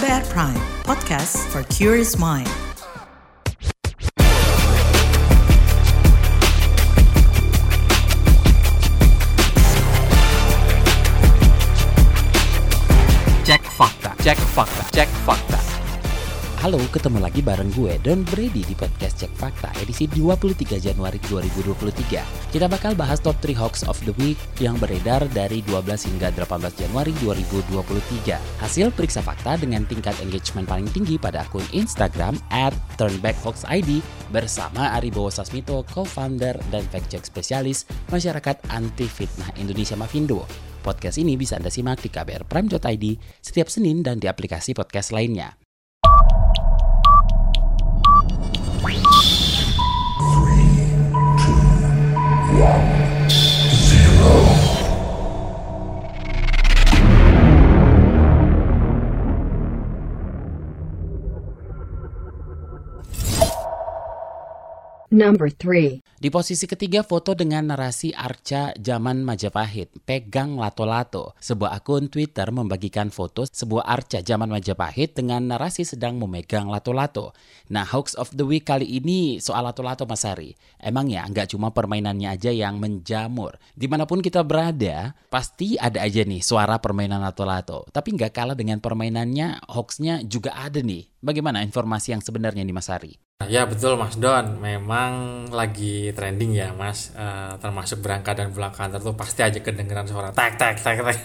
KBR Prime, podcast for curious mind. Cek fakta, cek fakta, cek fakta. Halo, ketemu lagi bareng gue Don Brady di podcast Cek Fakta edisi 23 Januari 2023. Kita bakal bahas top 3 hoax of the week yang beredar dari 12 hingga 18 Januari 2023. Hasil periksa fakta dengan tingkat engagement paling tinggi pada akun Instagram at turnbackhoaxid bersama Aribowo Sasmito, co-founder dan fact-check spesialis masyarakat anti fitnah Indonesia Mavindo. Podcast ini bisa Anda simak di kbrprime.id setiap Senin dan di aplikasi podcast lainnya. Number 3. Di posisi ketiga foto dengan narasi Arca zaman Majapahit, pegang lato-lato. Sebuah akun Twitter membagikan foto sebuah Arca zaman Majapahit dengan narasi sedang memegang lato-lato. Nah, hoax of the week kali ini soal lato-lato Mas Ari. Emang ya nggak cuma permainannya aja yang menjamur. Di mana pun kita berada, pasti ada aja nih suara permainan lato-lato. Tapi nggak kalah dengan permainannya, hoaxnya juga ada nih. Bagaimana informasi yang sebenarnya nih Mas Ari? Ya betul Mas Don, memang lagi trending ya Mas, Eh, termasuk berangkat dan pulang kantor tuh pasti aja kedengeran suara tek tek tek tek.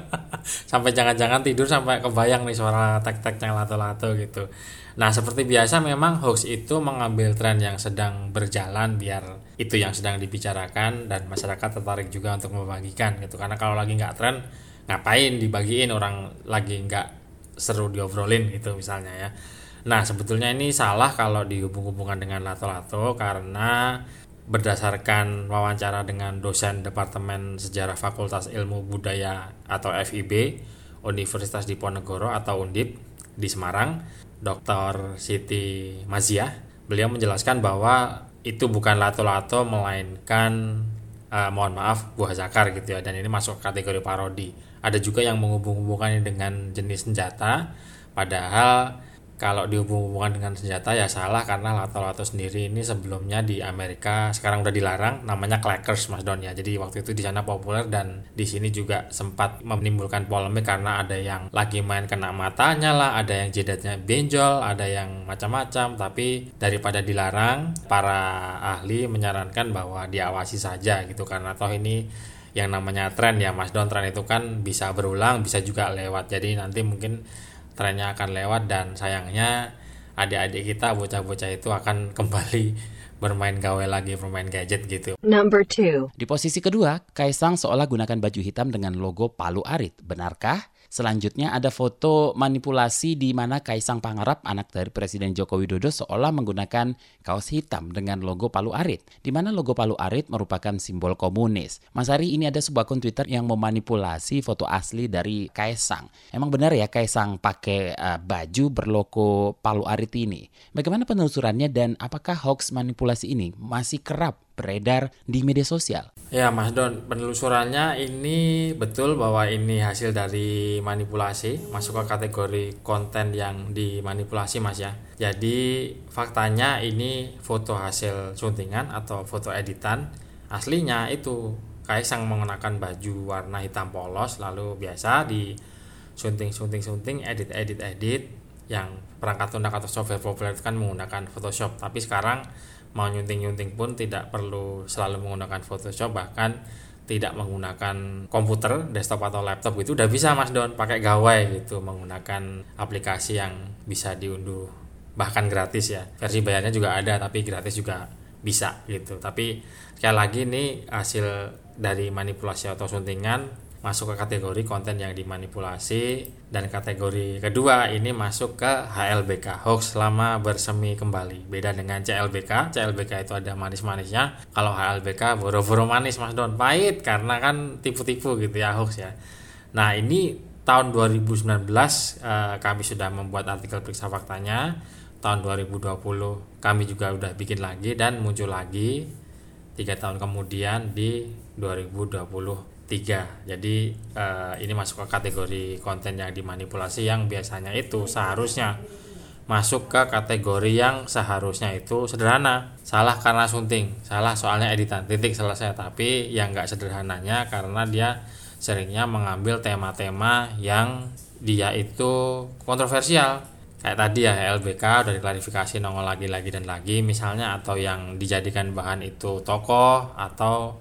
sampai jangan-jangan tidur sampai kebayang nih suara tek teknya lato-lato gitu. Nah seperti biasa memang hoax itu mengambil tren yang sedang berjalan biar itu yang sedang dibicarakan dan masyarakat tertarik juga untuk membagikan gitu. Karena kalau lagi nggak tren ngapain dibagiin orang lagi nggak seru diobrolin gitu misalnya ya. Nah, sebetulnya ini salah kalau dihubung-hubungkan dengan lato-lato karena berdasarkan wawancara dengan dosen Departemen Sejarah Fakultas Ilmu Budaya atau FIB Universitas Diponegoro atau Undip di Semarang, Dr. Siti Maziah, beliau menjelaskan bahwa itu bukan lato-lato melainkan eh, mohon maaf buah zakar gitu ya dan ini masuk kategori parodi. Ada juga yang menghubung-hubungkannya dengan jenis senjata padahal kalau dihubung-hubungkan dengan senjata ya salah karena lato-lato sendiri ini sebelumnya di Amerika sekarang udah dilarang namanya clackers Mas Don ya. Jadi waktu itu di sana populer dan di sini juga sempat menimbulkan polemik karena ada yang lagi main kena matanya lah, ada yang jidatnya benjol, ada yang macam-macam. Tapi daripada dilarang para ahli menyarankan bahwa diawasi saja gitu karena toh ini yang namanya tren ya Mas Don. Tren itu kan bisa berulang bisa juga lewat. Jadi nanti mungkin trennya akan lewat dan sayangnya adik-adik kita bocah-bocah itu akan kembali bermain gawe lagi bermain gadget gitu Number 2. Di posisi kedua, Kaisang seolah gunakan baju hitam dengan logo Palu Arit. Benarkah? Selanjutnya ada foto manipulasi di mana Kaisang Pangarap, anak dari Presiden Joko Widodo, seolah menggunakan kaos hitam dengan logo Palu Arit. Di mana logo Palu Arit merupakan simbol komunis. Mas Ari, ini ada sebuah akun Twitter yang memanipulasi foto asli dari Kaisang. Emang benar ya Kaisang pakai eh, baju berlogo Palu Arit ini? Bagaimana penelusurannya dan apakah hoax manipulasi ini masih kerap beredar di media sosial? Ya Mas Don, penelusurannya ini betul bahwa ini hasil dari manipulasi, masuk ke kategori konten yang dimanipulasi Mas ya. Jadi faktanya ini foto hasil suntingan atau foto editan, aslinya itu Kaisang mengenakan baju warna hitam polos lalu biasa di sunting-sunting-sunting, edit-edit-edit yang perangkat lunak atau software populer itu kan menggunakan Photoshop. Tapi sekarang mau nyunting-nyunting pun tidak perlu selalu menggunakan Photoshop bahkan tidak menggunakan komputer, desktop atau laptop gitu udah bisa Mas Don pakai gawai gitu menggunakan aplikasi yang bisa diunduh bahkan gratis ya. Versi bayarnya juga ada tapi gratis juga bisa gitu. Tapi sekali lagi ini hasil dari manipulasi atau suntingan masuk ke kategori konten yang dimanipulasi. Dan kategori kedua ini masuk ke HLBK hoax selama bersemi kembali. Beda dengan CLBK CLBK itu ada manis-manisnya. Kalau HLBK boro-boro manis mas Don. Pahit karena kan tipu-tipu gitu ya hoax ya. Nah ini tahun 2019 eh, kami sudah membuat artikel periksa faktanya. Tahun 2020 kami juga udah bikin lagi dan muncul lagi tiga tahun kemudian di 2023 tiga. Jadi uh, ini masuk ke kategori konten yang dimanipulasi yang biasanya itu seharusnya masuk ke kategori yang seharusnya itu sederhana. Salah karena sunting, salah soalnya editan, titik selesai. Tapi yang nggak sederhananya karena dia seringnya mengambil tema-tema yang dia itu kontroversial. Kayak tadi ya LBK udah diklarifikasi nongol lagi lagi dan lagi misalnya atau yang dijadikan bahan itu tokoh atau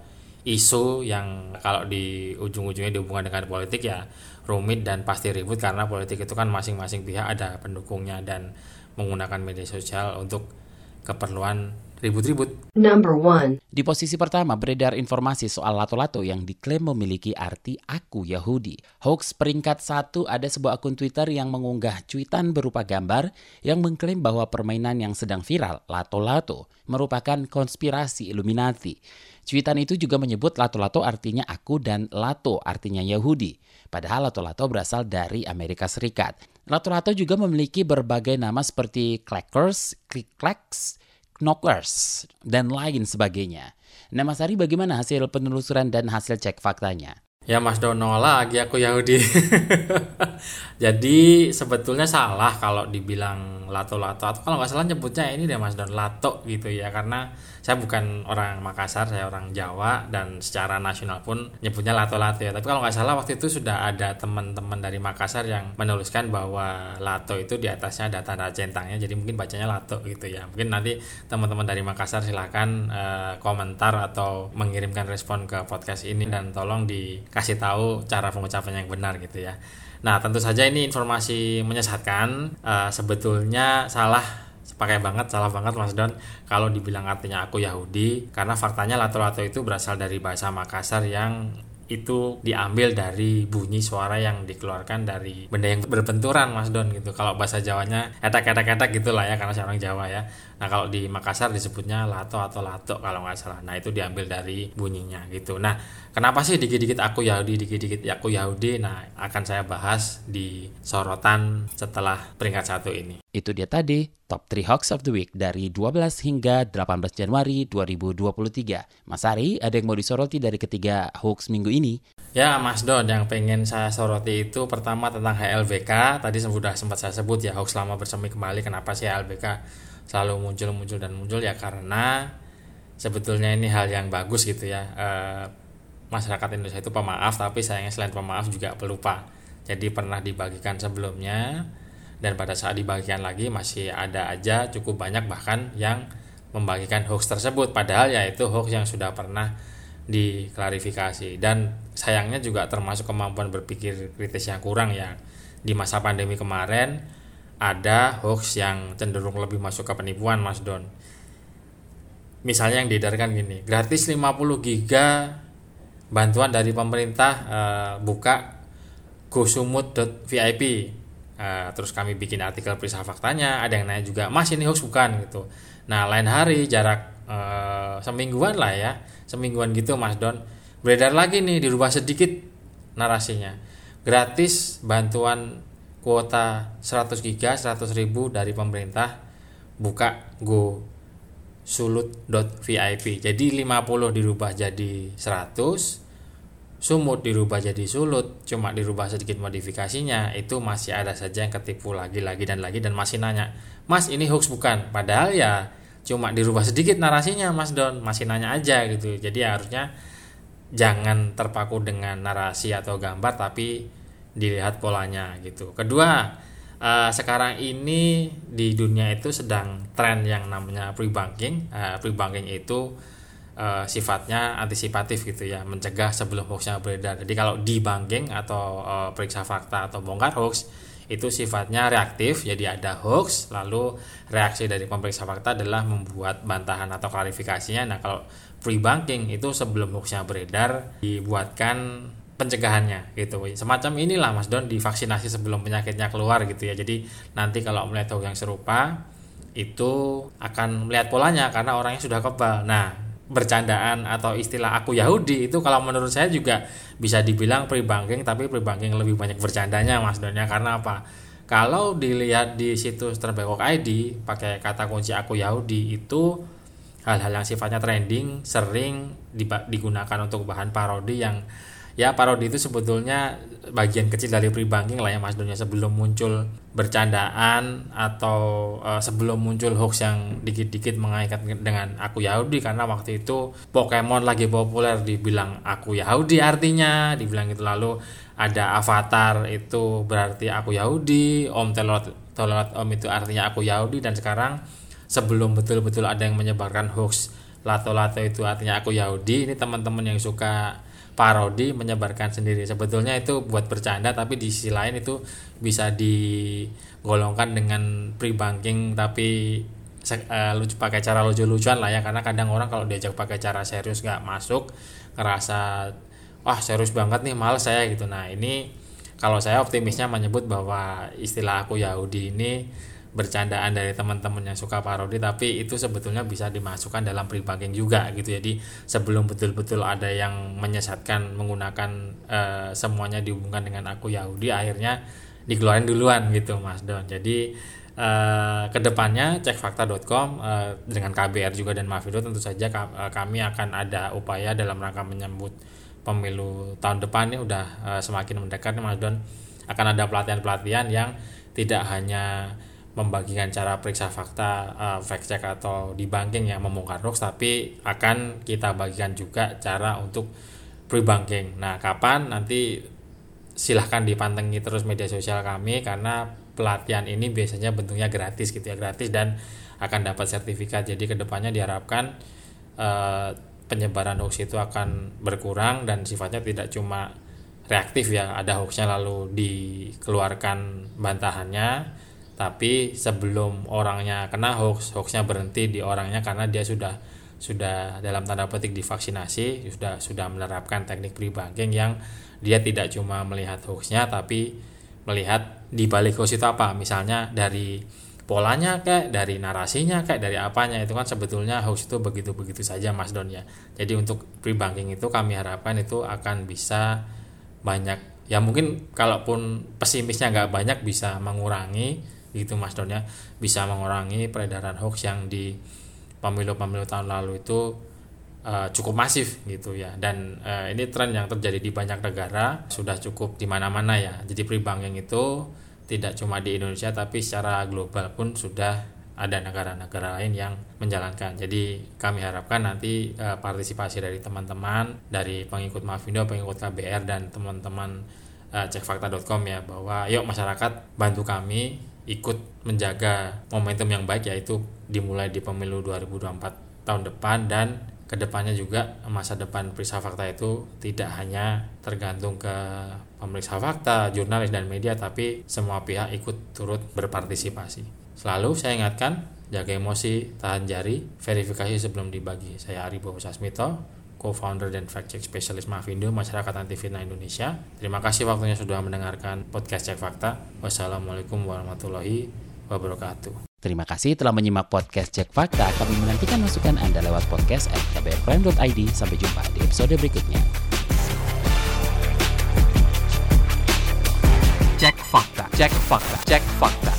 isu yang kalau di ujung-ujungnya dihubungkan dengan politik ya rumit dan pasti ribut karena politik itu kan masing-masing pihak ada pendukungnya dan menggunakan media sosial untuk keperluan ribut-ribut. Number one. Di posisi pertama beredar informasi soal lato-lato yang diklaim memiliki arti aku Yahudi. Hoax peringkat satu ada sebuah akun Twitter yang mengunggah cuitan berupa gambar yang mengklaim bahwa permainan yang sedang viral, lato-lato, merupakan konspirasi Illuminati. Cuitan itu juga menyebut lato-lato artinya aku dan lato artinya Yahudi. Padahal lato-lato berasal dari Amerika Serikat. Lato-lato juga memiliki berbagai nama seperti clackers, click-clacks, knockers, dan lain sebagainya. Nah Mas Ari bagaimana hasil penelusuran dan hasil cek faktanya? Ya Mas Dono lagi aku Yahudi. Jadi sebetulnya salah kalau dibilang lato-lato. Atau kalau nggak salah nyebutnya ini deh Mas Don lato gitu ya. Karena saya bukan orang Makassar saya orang Jawa. Dan secara nasional pun nyebutnya lato-lato ya. Tapi kalau nggak salah waktu itu sudah ada teman-teman dari Makassar yang menuliskan bahwa lato itu di atasnya ada tanda centangnya. Jadi mungkin bacanya lato gitu ya. Mungkin nanti teman-teman dari Makassar silahkan uh, komentar atau mengirimkan respon ke podcast ini. Dan tolong dikasih tahu cara pengucapan yang benar gitu ya Nah, tentu saja ini informasi menyesatkan. Uh, sebetulnya salah pakai banget salah banget Mas Don kalau dibilang artinya aku Yahudi karena faktanya lato-lato itu berasal dari bahasa Makassar yang itu diambil dari bunyi suara yang dikeluarkan dari benda yang berbenturan Mas Don gitu. Kalau bahasa Jawanya etak-etak-etak gitulah ya karena saya Jawa ya. Nah kalau di Makassar disebutnya lato atau lato kalau nggak salah. Nah itu diambil dari bunyinya gitu. Nah kenapa sih dikit-dikit aku Yahudi, dikit-dikit aku Yahudi? Nah akan saya bahas di sorotan setelah peringkat satu ini. Itu dia tadi Top 3 Hoax of the Week dari 12 hingga 18 Januari 2023. Mas Ari, ada yang mau disoroti dari ketiga hoax minggu ini? Ya Mas Don, yang pengen saya soroti itu pertama tentang HLBK. Tadi sudah sempat saya sebut ya hoax lama bersemi kembali. Kenapa sih HLBK selalu muncul-muncul dan muncul ya karena sebetulnya ini hal yang bagus gitu ya. E, masyarakat Indonesia itu pemaaf tapi sayangnya selain pemaaf juga pelupa. Jadi pernah dibagikan sebelumnya dan pada saat dibagikan lagi masih ada aja cukup banyak bahkan yang membagikan hoax tersebut padahal ya itu hoax yang sudah pernah diklarifikasi dan sayangnya juga termasuk kemampuan berpikir kritis yang kurang ya di masa pandemi kemarin ada hoax yang cenderung lebih masuk ke penipuan Mas Don. Misalnya yang diedarkan gini gratis 50 giga bantuan dari pemerintah uh, buka gosumut.vip Uh, terus kami bikin artikel periksa faktanya ada yang nanya juga mas ini hoax bukan? Gitu. Nah lain hari jarak uh, semingguan lah ya semingguan gitu mas Don beredar lagi nih dirubah sedikit narasinya. Gratis bantuan kuota 100 giga 100 ribu dari pemerintah buka go sulut.vip jadi 50 dirubah jadi 100 sumut dirubah jadi sulut cuma dirubah sedikit modifikasinya itu masih ada saja yang ketipu lagi lagi dan lagi dan masih nanya mas ini hoax bukan? Padahal ya cuma dirubah sedikit narasinya mas Don masih nanya aja gitu. Jadi harusnya jangan terpaku dengan narasi atau gambar tapi dilihat polanya gitu. Kedua uh, sekarang ini di dunia itu sedang tren yang namanya pre-banking uh, pre-banking itu uh, sifatnya antisipatif gitu ya mencegah sebelum hoaxnya beredar. Jadi kalau debunking atau uh, periksa fakta atau bongkar hoax itu sifatnya reaktif jadi ada hoax lalu reaksi dari pemeriksa fakta adalah membuat bantahan atau klarifikasinya. Nah kalau pre-banking itu sebelum hoaxnya beredar dibuatkan pencegahannya gitu. Semacam inilah Mas Don divaksinasi sebelum penyakitnya keluar gitu ya. Jadi nanti kalau melihat hoax yang serupa itu akan melihat polanya karena orangnya sudah kebal. Nah bercandaan atau istilah aku Yahudi itu kalau menurut saya juga bisa dibilang pre-banking tapi pre-banking lebih banyak bercandanya Mas Donya karena apa? Kalau dilihat di situs Terbekok ID pakai kata kunci aku Yahudi itu hal-hal yang sifatnya trending sering digunakan untuk bahan parodi yang ya parodi itu sebetulnya bagian kecil dari pre-banking lah ya Mas sebelum muncul bercandaan atau uh, sebelum muncul hoax yang dikit-dikit mengaitkan dengan aku Yahudi. Karena waktu itu Pokemon lagi populer dibilang aku Yahudi artinya. Dibilang itu lalu ada avatar itu berarti aku Yahudi Om Telot Telot Om itu artinya aku Yahudi. Dan sekarang sebelum betul-betul ada yang menyebarkan hoax lato-lato itu artinya aku Yahudi. Ini teman-teman yang suka parodi menyebarkan sendiri. Sebetulnya itu buat bercanda tapi di sisi lain itu bisa digolongkan dengan pre-banking tapi uh, lucu pakai cara lucu-lucuan lah ya. Karena kadang orang kalau diajak pakai cara serius nggak masuk ngerasa wah serius banget nih males saya gitu. Nah ini kalau saya optimisnya menyebut bahwa istilah aku Yahudi ini bercandaan dari teman-teman yang suka parodi tapi itu sebetulnya bisa dimasukkan dalam pre-banking juga gitu. Jadi sebelum betul-betul ada yang menyesatkan menggunakan uh, semuanya dihubungkan dengan aku Yahudi akhirnya dikeluarin duluan gitu Mas Don. Jadi uh, ke depannya cekfakta.com uh, dengan KBR juga dan Mafido tentu saja kami akan ada upaya dalam rangka menyambut pemilu tahun depan ini udah uh, semakin mendekat Mas Don. Akan ada pelatihan-pelatihan yang tidak hanya membagikan cara periksa fakta uh, fact check atau di banking yang membongkar hoax tapi akan kita bagikan juga cara untuk pre banking. Nah, kapan nanti silahkan dipantengi terus media sosial kami karena pelatihan ini biasanya bentuknya gratis gitu ya gratis dan akan dapat sertifikat. Jadi ke depannya diharapkan uh, penyebaran hoax itu akan berkurang dan sifatnya tidak cuma reaktif ya ada hoaxnya lalu dikeluarkan bantahannya tapi sebelum orangnya kena hoax hoaxnya berhenti di orangnya karena dia sudah sudah dalam tanda petik divaksinasi sudah sudah menerapkan teknik pre-banking yang dia tidak cuma melihat hoaxnya tapi melihat di balik hoax itu apa. Misalnya dari polanya kayak dari narasinya kayak dari apanya. Itu kan sebetulnya hoax itu begitu begitu saja Mas Don ya. Jadi untuk pre-banking itu kami harapkan itu akan bisa banyak. Ya mungkin kalaupun pesimisnya nggak banyak bisa mengurangi gitu Mas Don ya. Bisa mengurangi peredaran hoax yang di pemilu-pemilu tahun lalu itu uh, cukup masif gitu ya. Dan uh, ini tren yang terjadi di banyak negara sudah cukup di mana-mana ya. Jadi pre-banking itu tidak cuma di Indonesia tapi secara global pun sudah ada negara-negara lain yang menjalankan. Jadi kami harapkan nanti uh, partisipasi dari teman-teman, dari pengikut Mafindo, pengikut KBR dan teman-teman uh, cekfakta.com ya bahwa yuk masyarakat bantu kami ikut menjaga momentum yang baik yaitu dimulai di pemilu 2024 tahun depan dan ke depannya juga masa depan periksa fakta itu tidak hanya tergantung ke pemeriksa fakta, jurnalis dan media tapi semua pihak ikut turut berpartisipasi. Selalu saya ingatkan jaga emosi, tahan jari, verifikasi sebelum dibagi. Saya Ari Bowo Sasmito, co-founder dan fact check specialist Mavindo Masyarakat Anti Fitnah Indonesia. Terima kasih waktunya sudah mendengarkan podcast Cek Fakta. Wassalamualaikum warahmatullahi wabarakatuh. Terima kasih telah menyimak podcast Cek Fakta. Kami menantikan masukan Anda lewat podcast at kbrprime.id. Sampai jumpa di episode berikutnya. Cek Fakta, Cek Fakta, Cek Fakta.